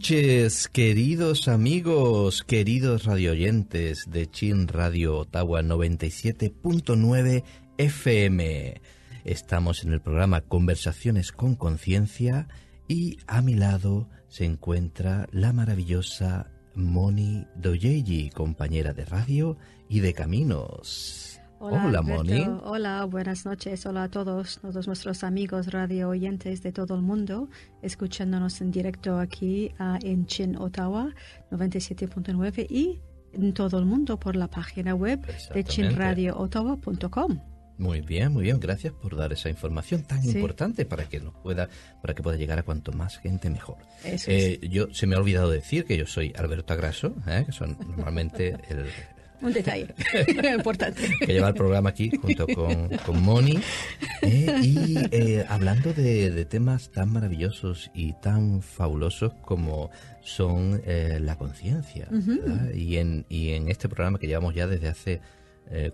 noches, queridos amigos, queridos radioyentes de Chin Radio Ottawa 97.9 FM. Estamos en el programa Conversaciones con Conciencia y a mi lado se encuentra la maravillosa Moni Doyeji, compañera de radio y de caminos. Hola, Moni. Hola, buenas noches. Hola a todos, todos nuestros amigos radio oyentes de todo el mundo, escuchándonos en directo aquí en Chin, Ottawa, 97.9 y en todo el mundo por la página web de chinradioottawa.com. Muy bien, muy bien. Gracias por dar esa información tan importante para que nos pueda, para que pueda llegar a cuanto más gente mejor. Eh, yo se me ha olvidado decir que yo soy Alberto Agraso, ¿eh? que son normalmente el, un detalle importante. Que lleva el programa aquí junto con, con Moni. Eh, y eh, hablando de, temas tan maravillosos y tan fabulosos como son eh, la conciencia. y, en, y en este programa que llevamos ya desde hace...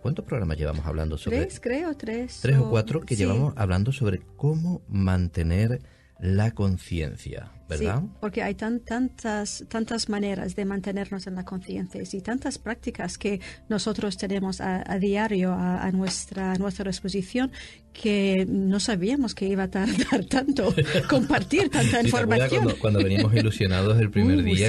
¿Cuántos programas llevamos hablando sobre? Tres, creo, tres. Tres o, cuatro que llevamos hablando sobre cómo mantener la conciencia. ¿Verdad? Sí, porque hay tan, tantas, tantas maneras de mantenernos en la conciencia y tantas prácticas que nosotros tenemos a, diario a, nuestra, nuestra disposición que no sabíamos que iba a tardar tanto compartir tanta información. Cuando, cuando, venimos ilusionados el primer uh, día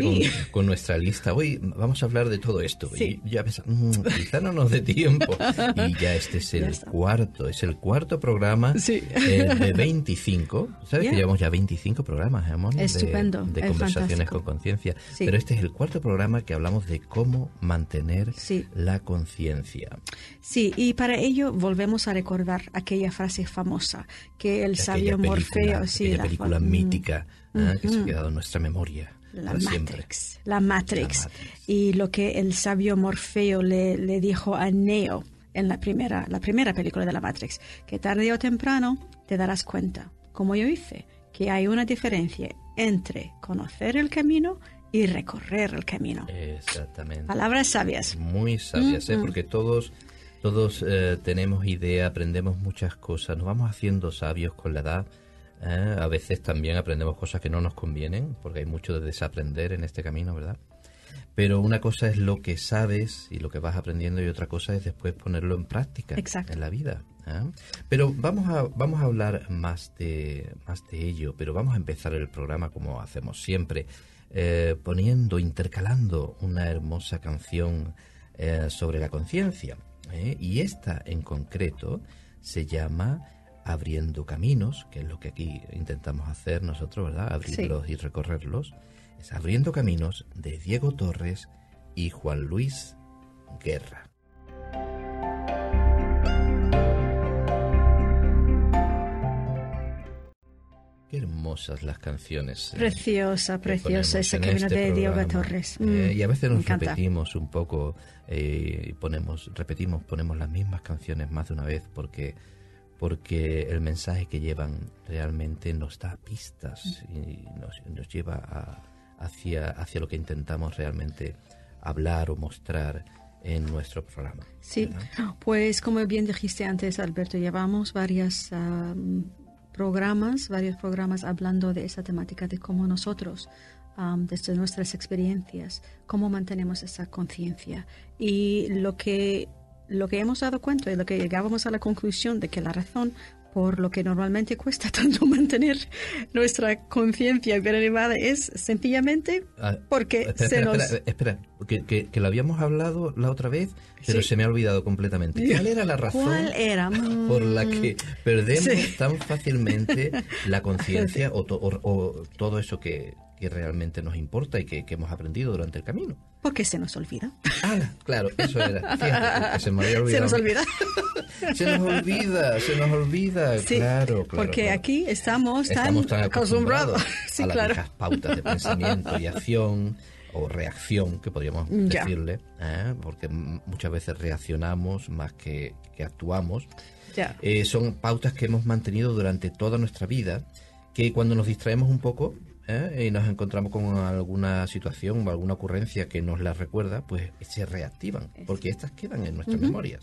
con, nuestra lista, hoy vamos a hablar de todo esto. Y ya pensamos, mm, quizá no nos dé tiempo. Y ya este es el cuarto, es el cuarto programa eh, de 25. ¿Sabes que llevamos ya 25 programas, amor? Estupendo. De, conversaciones con conciencia. Pero este es el cuarto programa que hablamos de cómo mantener la conciencia. Sí, y para ello volvemos a recordar aquella frase famosa que el sabio Morfeo... Sí, la película mítica ¿eh? que se ha quedado en nuestra memoria. La Matrix, la Matrix, Y lo que el sabio Morfeo le, le dijo a Neo en la primera, la primera película de la Matrix, que tarde o temprano te darás cuenta, como yo hice, que hay una diferencia entre conocer el camino y recorrer el camino. Exactamente. Palabras sabias. Muy sabias, ¿eh? porque todos, todos eh, tenemos idea, aprendemos muchas cosas, nos vamos haciendo sabios con la edad. ¿eh? A veces también aprendemos cosas que no nos convienen, porque hay mucho de desaprender en este camino, ¿verdad? Pero una cosa es lo que sabes y lo que vas aprendiendo y otra cosa es después ponerlo en práctica en la vida. ¿Eh? Pero vamos a, vamos a hablar más de, más de ello, pero vamos a empezar el programa como hacemos siempre, eh, poniendo, intercalando una hermosa canción eh, sobre la conciencia. Y esta en concreto se llama Abriendo Caminos, que es lo que aquí intentamos hacer nosotros, ¿verdad? Abrirlos y recorrerlos. Es Abriendo Caminos de Diego Torres y Juan Luis Guerra. Qué hermosas las canciones. Eh, preciosa, preciosa ese camino este de Diego Torres. Eh, y a veces nos repetimos un poco eh, ponemos, repetimos, ponemos las mismas canciones más de una vez porque porque el mensaje que llevan realmente nos da pistas y nos, nos lleva hacia, hacia lo que intentamos realmente hablar o mostrar en nuestro programa. Sí, pues como bien dijiste antes, Alberto, llevamos varias programas, varios programas hablando de esa temática, de cómo nosotros, desde nuestras experiencias, cómo mantenemos esa conciencia. Y lo que, lo que hemos dado cuenta y lo que llegábamos a la conclusión de que la razón por lo que normalmente cuesta tanto mantener nuestra conciencia bien elevada es sencillamente ah, porque se nos... Espera, que, lo habíamos hablado la otra vez, pero se me ha olvidado completamente. ¿Cuál era la razón era? por la que perdemos tan fácilmente la conciencia o, o, todo eso que, que realmente nos importa y que, hemos aprendido durante el camino. Porque se nos olvida. Ah, claro, eso era. Fíjate, se me había olvidado. Se nos olvida. Se nos olvida, se nos olvida, claro, claro. Porque aquí estamos tan, acostumbrados, a las pautas de pensamiento y acción o reacción, que podríamos decirle, ¿eh? porque muchas veces reaccionamos más que, que actuamos. Ya. Eh, son pautas que hemos mantenido durante toda nuestra vida, que cuando nos distraemos un poco ¿eh? y nos encontramos con alguna situación o alguna ocurrencia que nos la recuerda, pues se reactivan, porque estas quedan en nuestra memoria.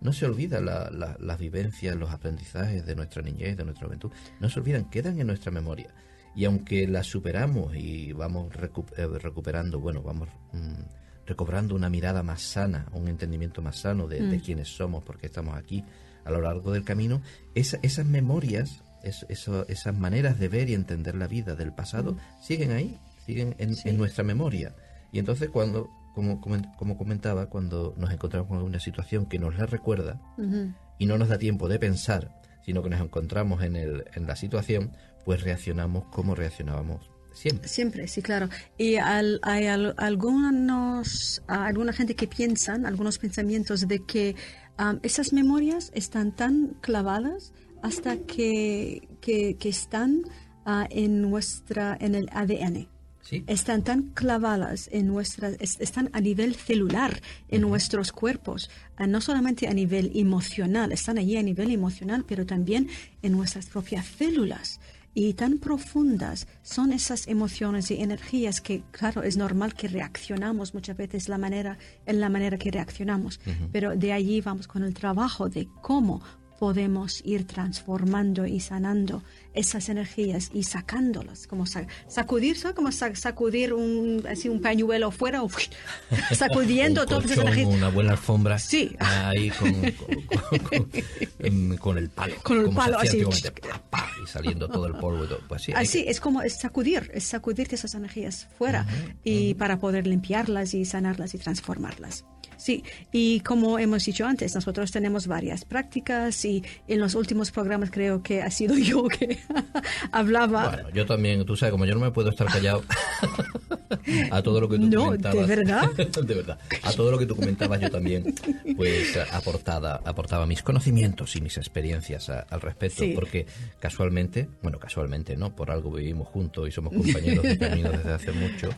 ¿no? se olvida la, las vivencias, los aprendizajes de nuestra niñez, de nuestra juventud, no se olvidan, quedan en nuestra memoria. Y aunque las superamos y vamos eh, recuperando, bueno, vamos mm, recobrando una mirada más sana, un entendimiento más sano de, mm. quiénes somos, porque estamos aquí a lo largo del camino, esas memorias, esas maneras de ver y entender la vida del pasado, mm. siguen ahí, siguen en, nuestra memoria. Y entonces cuando, como, como, comentaba, cuando nos encontramos con una situación que nos la recuerda y no nos da tiempo de pensar, sino que nos encontramos en, el, en la situación, pues reaccionamos como reaccionábamos siempre. Siempre, sí, claro. Y hay algunos, alguna gente que piensan, algunos pensamientos de que esas memorias están tan clavadas hasta que, que, están ah, en nuestra, en el ADN. Están tan clavadas en nuestras, están a nivel celular en nuestros cuerpos, ah, no solamente a nivel emocional, están allí a nivel emocional, pero también en nuestras propias células. Y tan profundas son esas emociones y energías que, claro, es normal que reaccionamos muchas veces la manera, en la manera que reaccionamos, pero de allí vamos con el trabajo de cómo podemos ir transformando y sanando esas energías y sacándolas, como sacudir, Como sacudir un, así un pañuelo fuera, sacudiendo todas esas energías. Una buena alfombra. Sí. Ahí con, con, el palo. Con el palo, así. Y saliendo todo el polvo y todo. Pues sí, así, es como es sacudir, es sacudir esas energías fuera y para poder limpiarlas y sanarlas y transformarlas. Sí, y como hemos dicho antes, nosotros tenemos varias prácticas y en los últimos programas creo que ha sido yo que hablaba. Bueno, yo también, tú sabes, como yo no me puedo estar callado a todo lo que tú no, comentabas. ¿de verdad? de verdad. A todo lo que tú comentabas yo también, pues aportada, aportaba mis conocimientos y mis experiencias al respecto, porque casualmente, bueno, casualmente, ¿no? Por algo vivimos juntos y somos compañeros de camino desde hace mucho.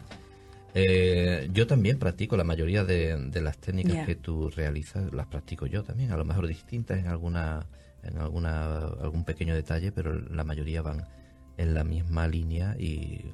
Eh, yo también practico la mayoría de, las técnicas que tú realizas, las practico yo también, a lo mejor distintas en alguna en alguna algún pequeño detalle, pero la mayoría van en la misma línea y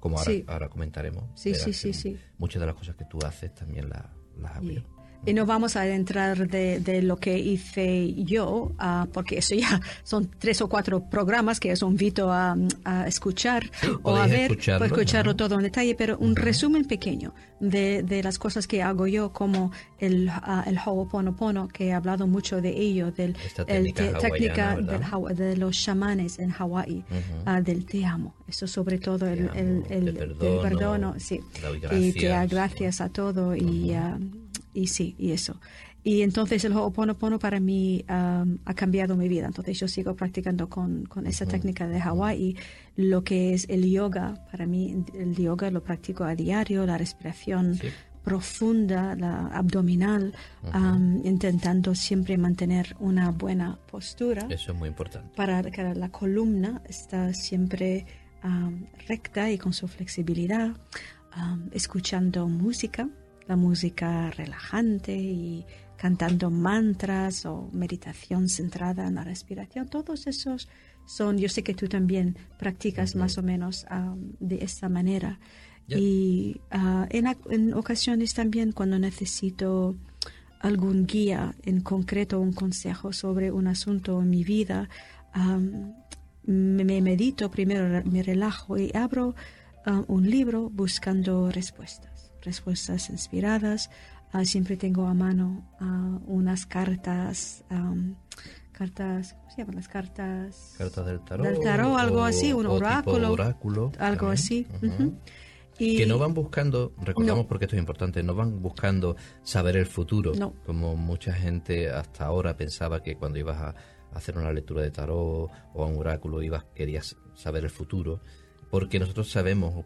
como ahora, ahora comentaremos, sí, sí, sí, sí. muchas de las cosas que tú haces también las, las hago yo. Y no vamos a adentrar de, de lo que hice yo, uh, porque eso ya son tres o cuatro programas que os invito a, a escuchar o a ver, escucharlo, escucharlo todo en detalle, pero un resumen pequeño de, de, las cosas que hago yo, como el, uh, el Ho'oponopono, que he hablado mucho de ello, del, técnica, técnica del, de los chamanes en Hawái, uh, del te amo. Eso sobre todo el, el, el, perdono, sí. Y te gracias a todo y y sí, y eso. Y entonces el Ho'oponopono para mí ha cambiado mi vida. Entonces yo sigo practicando con, con esa técnica de Hawái. Lo que es el yoga, para mí el yoga lo practico a diario, la respiración profunda, la abdominal, intentando siempre mantener una buena postura. Eso es muy importante. Para que la columna está siempre recta y con su flexibilidad, escuchando música la música relajante y cantando mantras o meditación centrada en la respiración. Todos esos son, yo sé que tú también practicas más o menos de esta manera. Y ah, en, ocasiones también cuando necesito algún guía en concreto, un consejo sobre un asunto en mi vida, me medito, primero me relajo y abro ah, un libro buscando respuestas respuestas inspiradas. Ah, siempre tengo a mano ah, unas cartas, cartas, ¿cómo se llaman las cartas? Cartas del tarot. Del tarot, algo así, un oráculo. oráculo. Algo así. y que no van buscando, recordamos porque esto es importante, no van buscando saber el futuro, como mucha gente hasta ahora pensaba que cuando ibas a hacer una lectura de tarot o a un oráculo ibas querías saber el futuro, porque nosotros sabemos,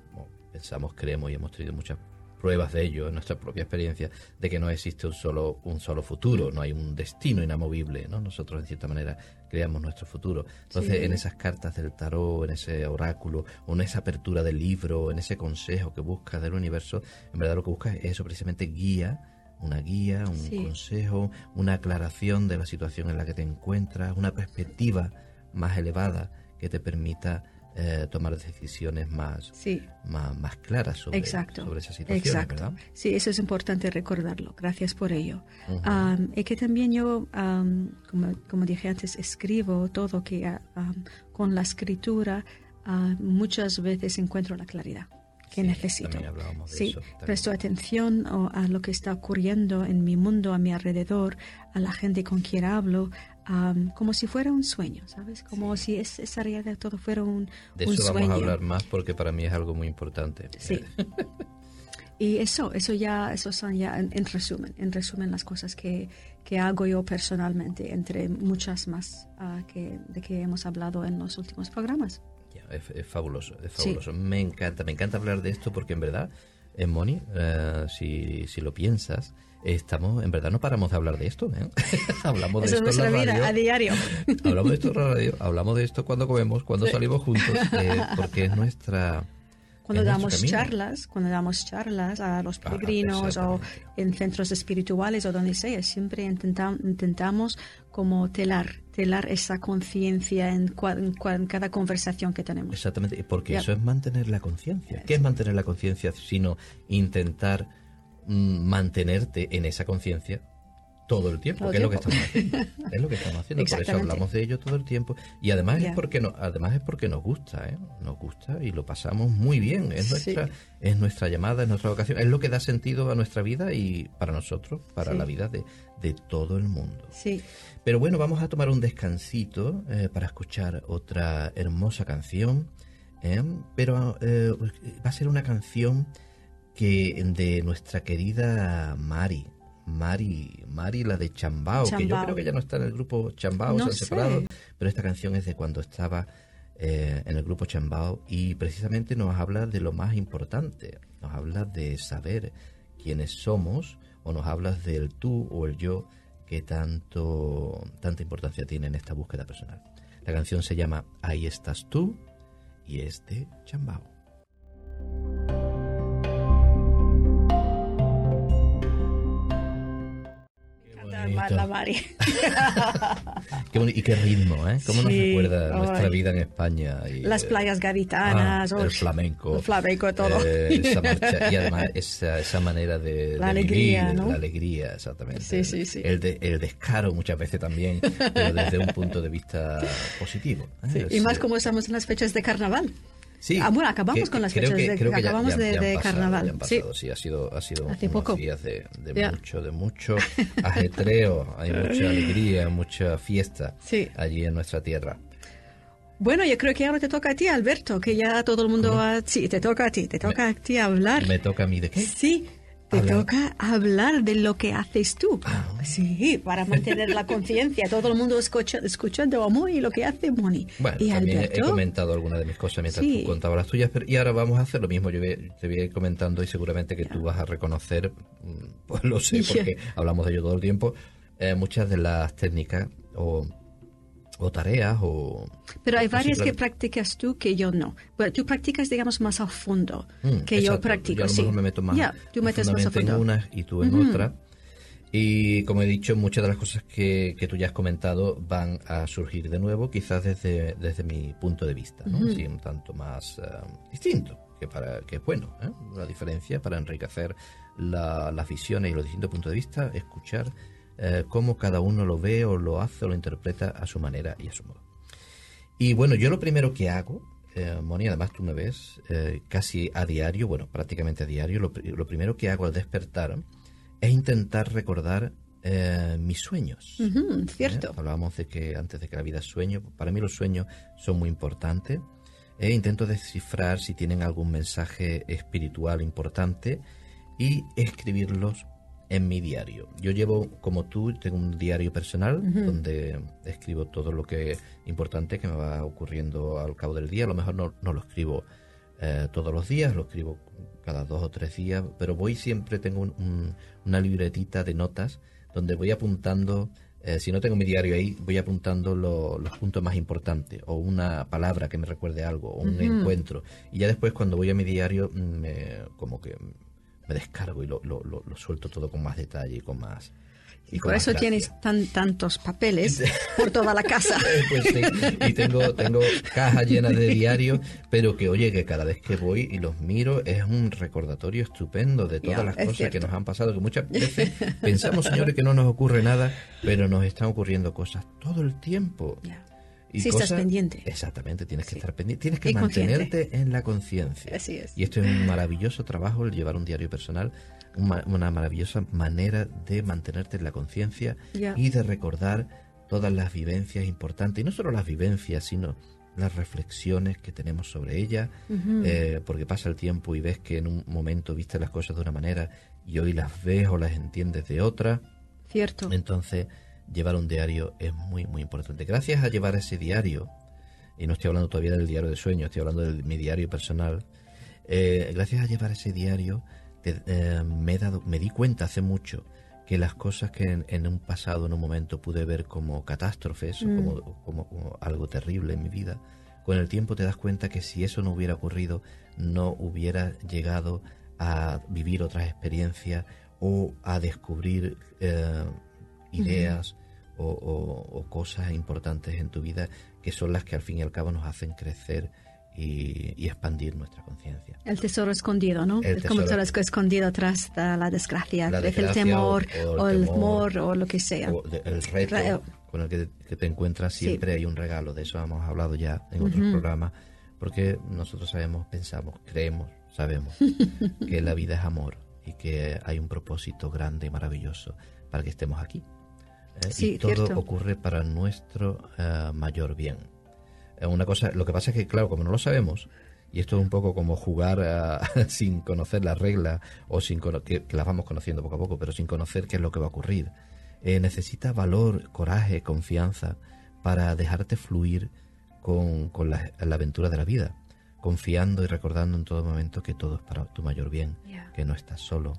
pensamos, creemos y hemos tenido muchas pruebas de ello en nuestra propia experiencia de que no existe un solo un solo futuro no hay un destino inamovible no nosotros en cierta manera creamos nuestro futuro. Entonces en esas cartas del tarot en ese oráculo o en esa apertura del libro en ese consejo que buscas del universo en verdad lo que buscas es eso precisamente guía una guía, un consejo, una aclaración de la situación en la que te encuentras, una perspectiva más elevada que te permita eh, tomar decisiones más, más, claras sobre, sobre esa situación. Exacto. Sí, eso es importante recordarlo. Gracias por ello. y que también yo, como, como, dije antes, escribo todo que con la escritura ah, muchas veces encuentro la claridad que necesito. sí, presto atención a lo que está ocurriendo en mi mundo, a mi alrededor, a la gente con quien hablo, como si fuera un sueño, ¿sabes? Como si es, esa realidad todo fuera un, de eso vamos a hablar más porque para mí es algo muy importante. Sí. y eso, eso ya, eso son ya en, resumen, en resumen las cosas que, que, hago yo personalmente, entre muchas más uh, que, de que hemos hablado en los últimos programas. es, fabuloso, es fabuloso. Me encanta, me encanta hablar de esto porque en verdad, en Moni, eh, si, si lo piensas, estamos, en verdad no paramos de hablar de esto, ¿eh? hablamos de esto es nuestra vida, a diario. hablamos de esto en radio, hablamos de esto cuando comemos, cuando salimos juntos, eh, porque es nuestra... Cuando damos charlas, cuando damos charlas a los ah, peregrinos o en centros espirituales o donde sea, siempre intentamos como telar, telar esa conciencia en, cada conversación que tenemos. Exactamente, porque eso es mantener la conciencia. ¿Qué es mantener la conciencia sino intentar Mm, mantenerte en esa conciencia todo el tiempo, que es lo que estamos haciendo. Es lo que estamos haciendo, por eso hablamos de ello todo el tiempo. Y además es porque no, además es porque nos gusta, ¿eh? Nos gusta y lo pasamos muy bien. Es nuestra, es nuestra llamada, es nuestra vocación, es lo que da sentido a nuestra vida y para nosotros, para la vida de, de, todo el mundo. Sí. Pero bueno, vamos a tomar un descansito eh, para escuchar otra hermosa canción. ¿eh? Pero va a ser una canción que de nuestra querida Mari. Mari, Mari la de Chambao, que yo creo que ya no está en el grupo Chambao, se han separado, pero esta canción es de cuando estaba eh, en el grupo Chambao y precisamente nos habla de lo más importante, nos habla de saber quiénes somos o nos hablas del tú o el yo que tanto tanta importancia tiene en esta búsqueda personal. La canción se llama Ahí estás tú y es de Chambao. La Mari. y qué ritmo, ¿eh? ¿Cómo nos recuerda nuestra vida en España? Y, Las playas gaditanas. Ah, el flamenco. El flamenco, todo. Eh, esa marcha, y además esa, esa manera de, la alegría, ¿no? La alegría, exactamente. Sí, sí, sí. El, el, descaro muchas veces también, pero desde un punto de vista positivo. ¿eh? y más como estamos en las fechas de carnaval. Sí, ah, bueno, acabamos con las fechas de, acabamos de, carnaval. sí. ha sido, ha sido Hace poco. días de, mucho, de mucho ajetreo, hay mucha alegría, mucha fiesta allí en nuestra tierra. Bueno, yo creo que ahora te toca a ti, Alberto, que ya todo el mundo... Ha... Sí, te toca a ti, te toca a ti hablar. ¿Me toca a mí de qué? Sí, te toca hablar de lo que haces tú. Ah. Sí, para mantener la conciencia. Todo el mundo escucha, escuchando a Moni y lo que hace Moni. Bueno, y también he comentado algunas de mis cosas mientras tú contabas las tuyas. y ahora vamos a hacer lo mismo. Yo te voy a ir comentando y seguramente que tú vas a reconocer, mm, pues lo sé, porque hablamos de ello todo el tiempo, eh, muchas de las técnicas o o tareas o... Pero hay varias que practicas tú que yo no. Bueno, tú practicas, digamos, más a fondo mm, que yo practico. Yo a lo mejor me meto más, tú metes más a fondo. en unas y tú en otras. Y como he dicho, muchas de las cosas que, que, tú ya has comentado van a surgir de nuevo, quizás desde, desde mi punto de vista, ¿no? un tanto más eh, distinto, que, para, que es bueno, ¿eh? la diferencia para enriquecer la, las visiones y los distintos puntos de vista, escuchar eh, cómo cada uno lo ve o lo hace o lo interpreta a su manera y a su modo. Y bueno, yo lo primero que hago, eh, Moni, además tú me ves eh, casi a diario, bueno, prácticamente a diario, lo, primero que hago al despertar es intentar recordar mis sueños. cierto. Hablábamos de que antes de que la vida es sueño, para mí los sueños son muy importantes. E intento descifrar si tienen algún mensaje espiritual importante y escribirlos en mi diario. Yo llevo, como tú, tengo un diario personal donde escribo todo lo que es importante que me va ocurriendo al cabo del día. A lo mejor no, no lo escribo eh, todos los días, lo escribo cada dos o tres días, pero voy siempre, tengo una libretita de notas donde voy apuntando, eh, si no tengo mi diario ahí, voy apuntando los puntos más importantes, o una palabra que me recuerde algo, o un encuentro. Y ya después cuando voy a mi diario, me, como que me descargo y lo, lo, lo, suelto todo con más detalle y con más... Y, por eso tienes tan, tantos papeles por toda la casa. pues sí, y tengo, tengo cajas llenas de diarios, pero que oye, que cada vez que voy y los miro es un recordatorio estupendo de todas las cosas que nos han pasado, que muchas veces pensamos, señores, que no nos ocurre nada, pero nos están ocurriendo cosas todo el tiempo. Y si estás pendiente. Exactamente, tienes que Sí. estar pendiente, tienes que Y consciente. mantenerte en la conciencia. Así es. Y esto es un maravilloso trabajo, el llevar un diario personal, una, una maravillosa manera de mantenerte en la conciencia y de recordar todas las vivencias importantes, y no solo las vivencias, sino las reflexiones que tenemos sobre ellas, eh, porque pasa el tiempo y ves que en un momento viste las cosas de una manera y hoy las ves o las entiendes de otra. Cierto. Entonces, llevar un diario es muy, muy importante. Gracias a llevar ese diario, y no estoy hablando todavía del diario de sueños, estoy hablando de mi diario personal, eh, gracias a llevar ese diario, te- eh, me, he dado, me di cuenta hace mucho que las cosas que en, en un pasado, en un momento, pude ver como catástrofes o Mm. como, como- como algo terrible en mi vida, con el tiempo te das cuenta que si eso no hubiera ocurrido, no hubiera llegado a vivir otras experiencias o a descubrir eh, ideas o, o- o cosas importantes en tu vida que son las que al fin y al cabo nos hacen crecer y, y expandir nuestra conciencia. El tesoro escondido, ¿no? El es como el tesoro. tesoro escondido tras de la desgracia, La es el desgracia temor o- o o, el temor, temor o lo que sea. De- el reto con el que, que te encuentras Sí. siempre hay un regalo, de eso hemos hablado ya en otros Ujú. programas, porque nosotros sabemos, pensamos, creemos, sabemos que la vida es amor y que hay un propósito grande y maravilloso para que estemos aquí. ¿Eh? Sí, y todo cierto. ocurre para nuestro eh, mayor bien. Eh, una cosa, lo que pasa es que, claro, como no lo sabemos, y esto es un poco como jugar sin conocer las reglas o sin que, que las vamos conociendo poco a poco, pero sin conocer qué es lo que va a ocurrir. Eh, necesitas valor, coraje, confianza para dejarte fluir con, con la, la aventura de la vida, confiando y recordando en todo momento que todo es para tu mayor bien, que no estás solo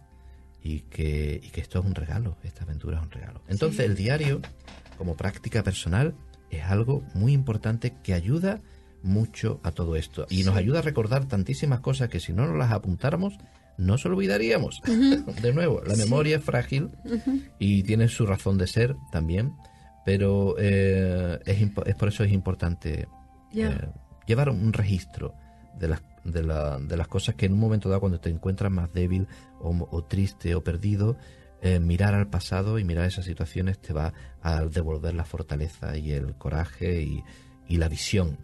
y que, y que esto es un regalo, esta aventura es un regalo. Entonces el diario, como práctica personal, es algo muy importante que ayuda mucho a todo esto y nos ayuda a recordar tantísimas cosas que si no nos las apuntáramos no se olvidaríamos. de nuevo, la Sí. memoria es frágil y tiene su razón de ser también, pero eh, es, por eso es importante Ya. eh, llevar un registro de las, de, la- de las cosas que en un momento dado cuando te encuentras más débil o, o triste o perdido, eh, mirar al pasado y mirar esas situaciones te va a devolver la fortaleza y el coraje y, y la visión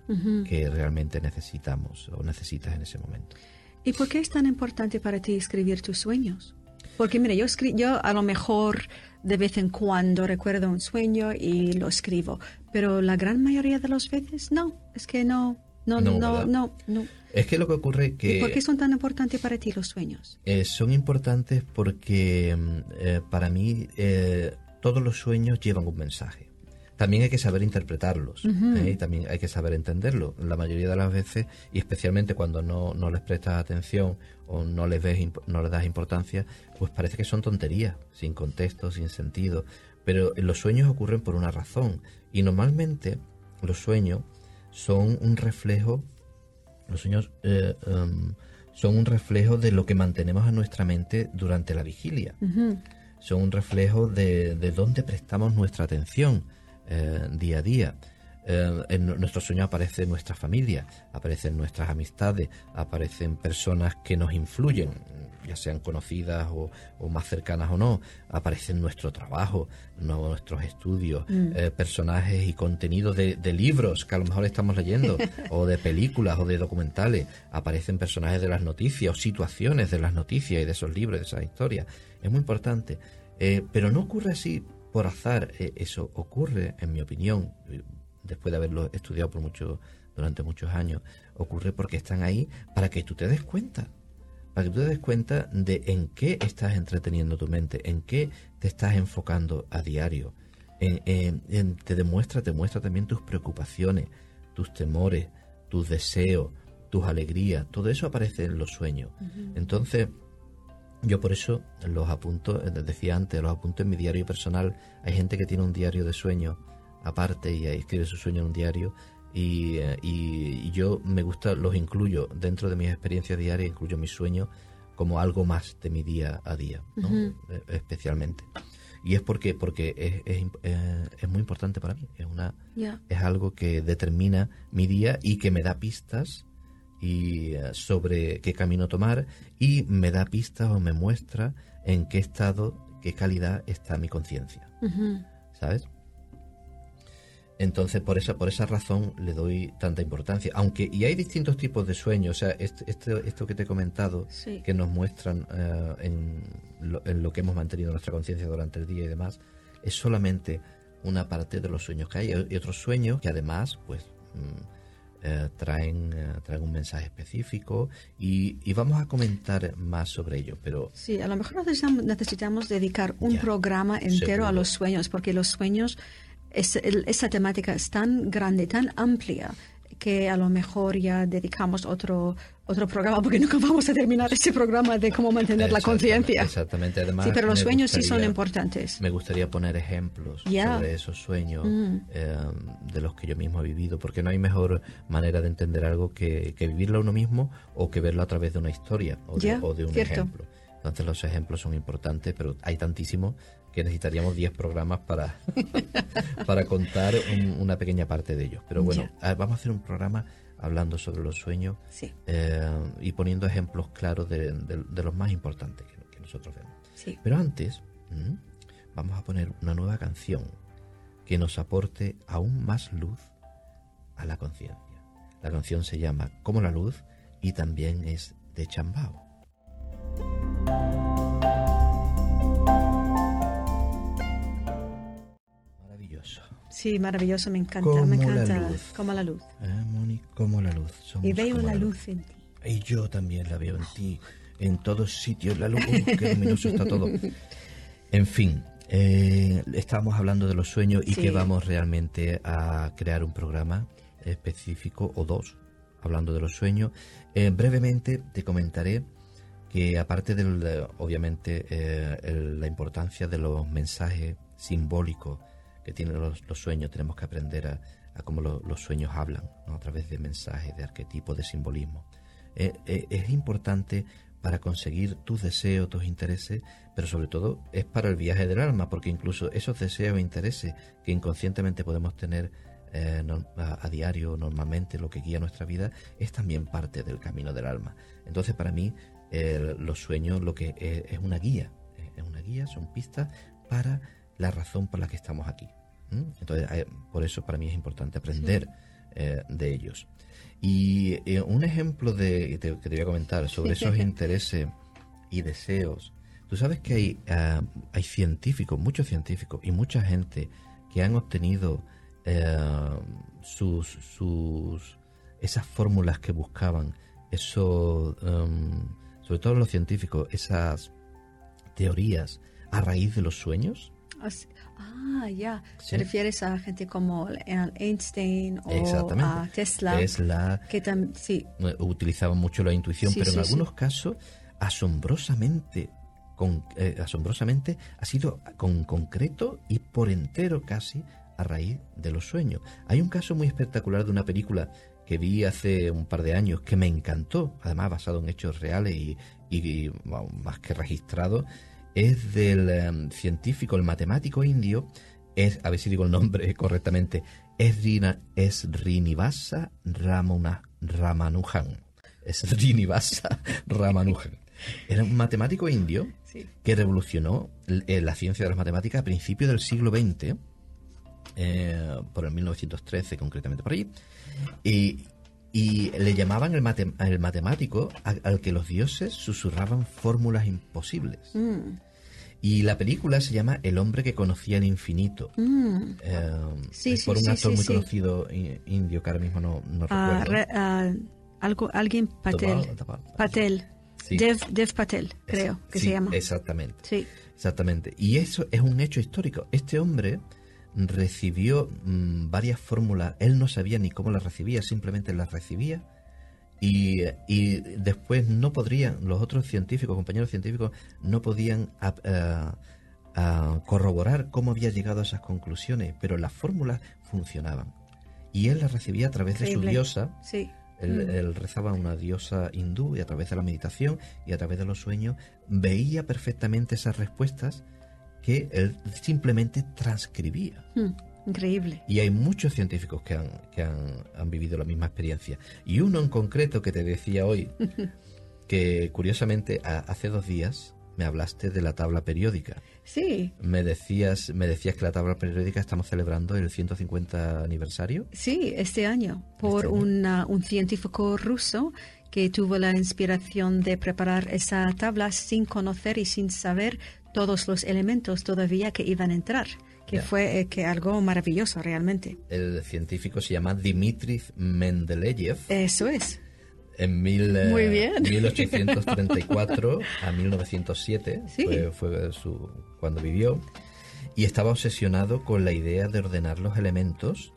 que realmente necesitamos o necesitas en ese momento. ¿Y por qué es tan importante para ti escribir tus sueños? Porque mira, yo, yo a lo mejor de vez en cuando recuerdo un sueño y lo escribo, pero la gran mayoría de las veces no, es que no, no, No, no, no, no. Es que lo que ocurre ¿Y que... por qué son tan importantes para ti los sueños? Eh, son importantes porque mm, eh, para mí eh, todos los sueños llevan un mensaje. También hay que saber interpretarlos, Ujú. ¿eh? y también hay que saber entenderlo. La mayoría de las veces, y especialmente cuando no, no les prestas atención o no les ves, no les das importancia, pues parece que son tonterías, sin contexto, sin sentido. Pero los sueños ocurren por una razón. Y normalmente los sueños son un reflejo los sueños eh, em, son un reflejo de lo que mantenemos en nuestra mente durante la vigilia. Son un reflejo de, de dónde prestamos nuestra atención eh, día a día. Eh, en nu- nuestros sueños aparece nuestra familia, aparecen nuestras amistades, aparecen personas que nos influyen, ya sean conocidas o, o más cercanas o no, aparecen nuestro trabajo, no- nuestros estudios, eh, personajes y contenidos de, de libros que a lo mejor estamos leyendo, o de películas o de documentales, aparecen personajes de las noticias o situaciones de las noticias y de esos libros, de esas historias. Es muy importante. Eh, pero no ocurre así por azar. Eh, eso ocurre, en mi opinión, después de haberlo estudiado por mucho, durante muchos años, ocurre porque están ahí para que tú te des cuenta. Para que tú te des cuenta de en qué estás entreteniendo tu mente, en qué te estás enfocando a diario. En- en- en- te demuestra, te muestra también tus preocupaciones, tus temores, tus deseos, tus alegrías. Todo eso aparece en los sueños. Entonces, yo por eso los apunto, eh, decía antes, los apunto en mi diario personal. Hay gente que tiene un diario de sueños aparte y escribe su sueño en un diario. Y, eh, y- yo me gusta, los incluyo dentro de mis experiencias diarias, incluyo mis sueños como algo más de mi día a día. Eh, especialmente. Y es porque, porque es, es eh, es muy importante para mí. Es una, es algo que determina mi día y que me da pistas y sobre qué camino tomar y me da pistas o me muestra en qué estado, qué calidad está mi conciencia. ¿sabes? Entonces, por esa, por esa razón le doy tanta importancia. Aunque, y hay distintos tipos de sueños. O sea, este, este esto que te he comentado, que nos muestran eh, en, lo, que hemos mantenido nuestra conciencia durante el día y demás, es solamente una parte de los sueños que hay. Y otros sueños que además, pues, mm, eh, traen, eh, traen un mensaje específico y, y, vamos a comentar más sobre ello. Pero sí, a lo mejor necesitamos, necesitamos dedicar un programa entero a los sueños, porque los sueños esa temática es tan grande, tan amplia, que a lo mejor ya dedicamos otro otro programa porque nunca vamos a terminar ese programa de cómo mantener la conciencia. Exactamente, además. Sí, pero los sueños sí son importantes. Me gustaría poner ejemplos sobre esos sueños mm. eh, de los que yo mismo he vivido, porque no hay mejor manera de entender algo que, vivirlo uno mismo o que verlo a través de una historia o de, un ejemplo. Entonces los ejemplos son importantes, pero hay tantísimos que necesitaríamos 10 programas para, para contar una pequeña parte de ellos. Pero bueno, vamos a hacer un programa hablando sobre los sueños eh, y poniendo ejemplos claros de, los más importantes que, nosotros vemos. Pero antes, vamos a poner una nueva canción que nos aporte aún más luz a la conciencia. La canción se llama Como la luz y también es de Chambao. Sí, maravilloso, me encanta, como me encanta. La como la luz. Ah, Moni, como la luz. y veo la luz. en ti. Y yo también la veo en ti. En todos sitios, la luz, uh, qué luminoso está todo. En fin, eh, estábamos hablando de los sueños y que vamos realmente a crear un programa específico o dos, hablando de los sueños. Eh, brevemente te comentaré que aparte de, obviamente, eh, la importancia de los mensajes simbólicos que tienen los, sueños, tenemos que aprender a, cómo los sueños hablan, a través de mensajes, de arquetipos, de simbolismo. Eh, eh, es importante para conseguir tus deseos, tus intereses, pero sobre todo es para el viaje del alma, porque incluso esos deseos e intereses que inconscientemente podemos tener eh, a, diario, normalmente, lo que guía nuestra vida, es también parte del camino del alma. Entonces, para mí, los sueños lo que es una guía, es una guía, son pistas para la razón por la que estamos aquí. Entonces, eh, por eso para mí es importante aprender eh, de ellos. Y eh, un ejemplo de, que te, voy a comentar sobre esos intereses y deseos. Tú sabes que hay, hay científicos, muchos científicos y mucha gente que han obtenido sus, sus, esas fórmulas que buscaban, eso, em, sobre todo los científicos, esas teorías a raíz de los sueños. Ah, ya. ¿Te refieres a gente como Einstein o a Tesla? Tesla. Que sí. Utilizaban mucho la intuición, pero en algunos casos, asombrosamente, con, eh, asombrosamente, ha sido con concreto y por entero casi a raíz de los sueños. Hay un caso muy espectacular de una película que vi hace un par de años que me encantó, además basado en hechos reales y, más que registrado, es del em, científico, el matemático indio, es, a ver si digo el nombre correctamente, es, es Rinivasa Ramanujan. Es Rinivasa Ramanujan. Era un matemático indio que revolucionó eh, la ciencia de las matemáticas a principios del siglo XX, eh, por el 1913 concretamente por allí, y, le llamaban el, el matemático al, que los dioses susurraban fórmulas imposibles. Mm. Y la película se llama El hombre que conocía el infinito. Mm. Eh, sí, por un actor muy conocido indio que ahora mismo no, no ah, recuerdo. Ah, algo, alguien Patel. Patel. Dev, Patel, creo que se llama. Exactamente. Sí. Exactamente. Y eso es un hecho histórico. Este hombre recibió mm, varias fórmulas. Él no sabía ni cómo las recibía, simplemente las recibía y, después no podrían, los otros científicos, compañeros científicos, no podían corroborar cómo había llegado a esas conclusiones, pero las fórmulas funcionaban. Y él las recibía a través de su diosa. Sí. Él, mm. él, rezaba a una diosa hindú y a través de la meditación y a través de los sueños veía perfectamente esas respuestas que él simplemente transcribía. Mm. Increíble. Y hay muchos científicos que han, que han, vivido la misma experiencia. Y uno en concreto que te decía hoy, que curiosamente hace dos días me hablaste de la tabla periódica. Sí. Me decías, me decías que la tabla periódica estamos celebrando el 150 aniversario. Sí, este año, por Este una- un científico ruso que tuvo la inspiración de preparar esa tabla sin conocer y sin saber todos los elementos todavía que iban a entrar, que Ya. fue eh, que algo maravilloso realmente. El científico se llama Dmitri Mendeleev. Eso es. En mil, eh, Muy bien. 1834 a 1907 Sí. fue, fue su, cuando vivió y estaba obsesionado con la idea de ordenar los elementos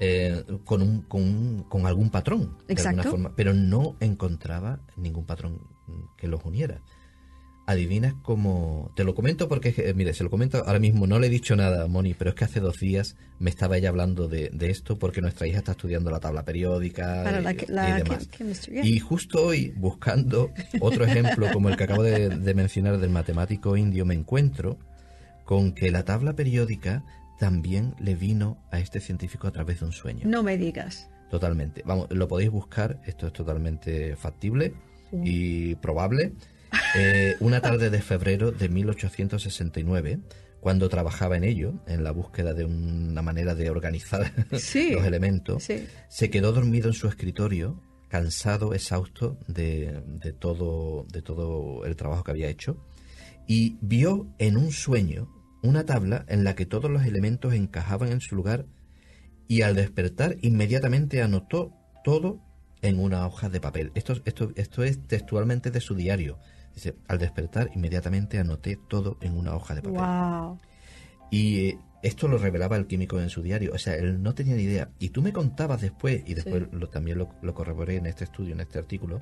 eh, con, un, con, un- con algún patrón, de alguna Exacto. forma, pero no encontraba ningún patrón que los uniera. Adivinas cómo... Te lo comento porque, eh, mire, se lo comento ahora mismo, no le he dicho nada a Moni, pero es que hace dos días me estaba ella hablando de, de esto porque nuestra hija está estudiando la tabla periódica Para y, la, y demás. Y justo hoy, buscando otro ejemplo como el que acabo de, de mencionar del matemático indio, me encuentro con que la tabla periódica también le vino a este científico a través de un sueño. No me digas. Totalmente. Vamos, lo podéis buscar, esto es totalmente factible y probable. Eh, una tarde de febrero de 1869, cuando trabajaba en ello, en la búsqueda de una manera de organizar Sí. los elementos, Sí. se quedó dormido en su escritorio, cansado, exhausto de, de todo, de todo el trabajo que había hecho, y vio en un sueño una tabla en la que todos los elementos encajaban en su lugar y al despertar inmediatamente anotó todo en una hoja de papel. Esto, esto, esto es textualmente de su diario. Dice, al despertar inmediatamente anoté todo en una hoja de papel. Wow. Y eh, esto lo revelaba el químico en su diario. O sea, él no tenía ni idea. Y tú me contabas después, y después Sí. lo, también lo, lo corroboré en este estudio, en este artículo,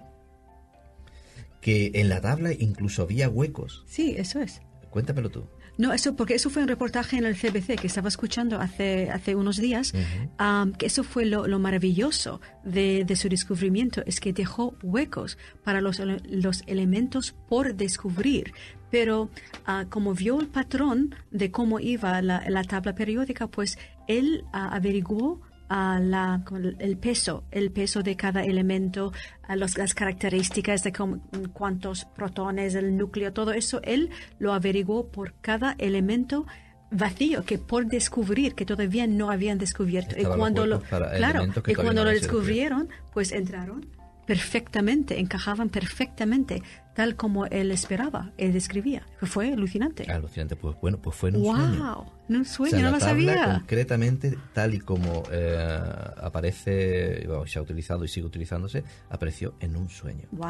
que en la tabla incluso había huecos. Sí, eso es. Cuéntamelo tú. No, eso porque eso fue un reportaje en el CBC que estaba escuchando hace, hace unos días, am, que eso fue lo, lo maravilloso de, de su descubrimiento, es que dejó huecos para los, los elementos por descubrir. Pero ah, como vio el patrón de cómo iba la, la tabla periódica, pues él ah, averiguó a la, el peso, el peso de cada elemento, a los- las características de cómo- cuántos protones, el núcleo, todo eso, él lo averiguó por cada elemento vacío que por descubrir que todavía no habían descubierto. Los cuando lo claro y cuando lo descubrieron pues entraron perfectamente encajaban perfectamente tal como él esperaba él describía fue alucinante Alucinante. Pues bueno, pues fue en un sueño. wow en un O sueño sea, no la lo sabía concretamente, tal y como eh, aparece, bueno, se ha utilizado y sigue utilizándose, apareció en un sueño. wow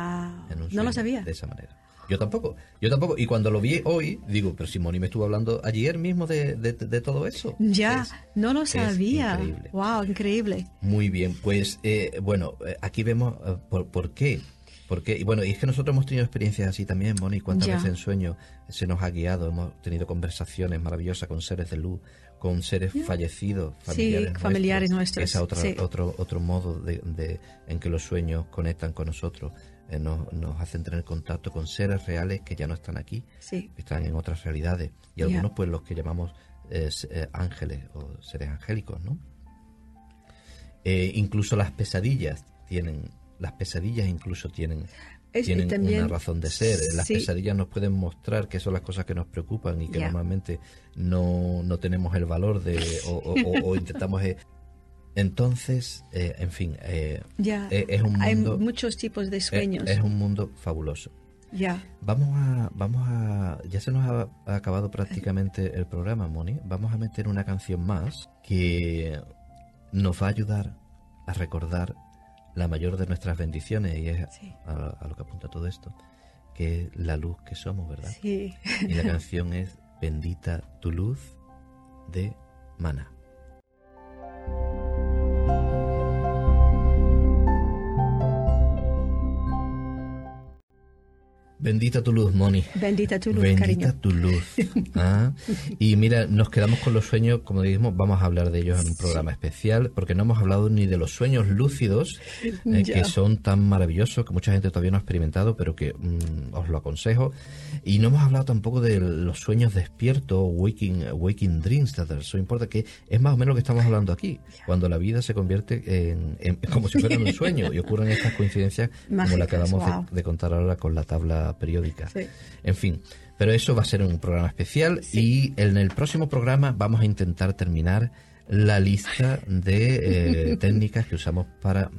en un no sueño, lo sabía De esa manera. Yo tampoco, yo tampoco. Y cuando lo vi hoy, digo, pero si Moni me estuvo hablando ayer mismo de, de- de todo eso. ya Es- no lo sabía increíble. wow increíble Muy bien, pues eh, bueno, eh, aquí vemos eh, por, por qué. ¿Por qué? Y bueno, y es que nosotros hemos tenido experiencias así también, Moni. ¿Cuántas Ya. veces en sueños se nos ha guiado? Hemos tenido conversaciones maravillosas con seres de luz, con seres fallecidos, familiares nuestros. familiares nuestros, Esa otra, sí. otro, otro modo de, de- en que los sueños conectan con nosotros. Eh, nos, nos hacen tener contacto con seres reales que ya no están aquí, sí que están en otras realidades. Y algunos, pues, los que llamamos eh, eh, ángeles o seres angélicos, ¿no? Eh, incluso las pesadillas tienen, las pesadillas incluso tienen, Es- tienen también- una razón de ser. Las sí. pesadillas nos pueden mostrar que son las cosas que nos preocupan y que normalmente no, no tenemos el valor de o, o- o- o intentamos. Entonces, eh, en fin, eh, eh, es un hay muchos tipos de eh, sueños es un mundo fabuloso. ya Vamos a, vamos a, ya se nos ha, ha acabado prácticamente el programa, Moni. Vamos a meter una canción más que nos va a ayudar a recordar la mayor de nuestras bendiciones y es Sí. a, a lo que apunta todo esto, que es la luz que somos, ¿verdad? sí Y la canción es Bendita tu luz de Mana. Bendita tu luz, Moni. bendita tu luz Bendita cariño tu luz. Ah, Y mira, nos quedamos con los sueños, como dijimos, vamos a hablar de ellos en un programa especial, porque no hemos hablado ni de los sueños lúcidos, eh, que son tan maravillosos, que mucha gente todavía no ha experimentado, pero que mm, os lo aconsejo. Y no hemos hablado tampoco de los sueños despiertos, waking, waking dreams, that eso importa, que es más o menos lo que estamos hablando aquí, cuando la vida se convierte en, en- como si fuera un sueño y ocurren estas coincidencias como la que Mágicas, acabamos de- wow. de contar ahora con la tabla periódica. En fin, pero eso va a ser un programa especial y en el próximo programa vamos a intentar terminar la lista de eh, técnicas que usamos para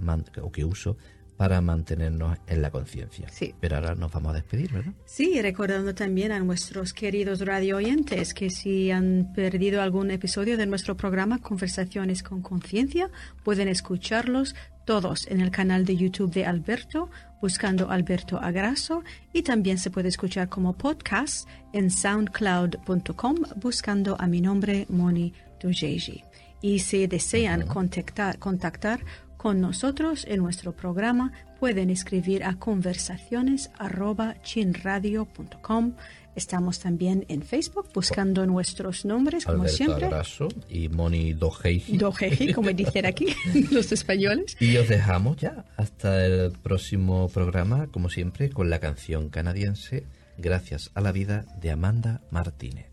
o que uso para mantenernos en la conciencia. Sí. Pero ahora nos vamos a despedir, ¿verdad? Sí, recordando también a nuestros queridos radio oyentes que si han perdido algún episodio de nuestro programa Conversaciones con Conciencia, pueden escucharlos todos en el canal de YouTube de Alberto, buscando Alberto Agraso, y también se puede escuchar como podcast en soundcloud.com, buscando a mi nombre, Moni Dujeji. Y si desean contactar, contactar con nosotros en nuestro programa, pueden escribir a conversaciones.chinradio.com. Estamos también en Facebook buscando nuestros nombres, como Alberto siempre. Abrazo y Moni Dojeiji. Dojeji, como dicen aquí los españoles. Y os dejamos ya hasta el próximo programa, como siempre, con la canción canadiense Gracias a la vida de Amanda Martínez.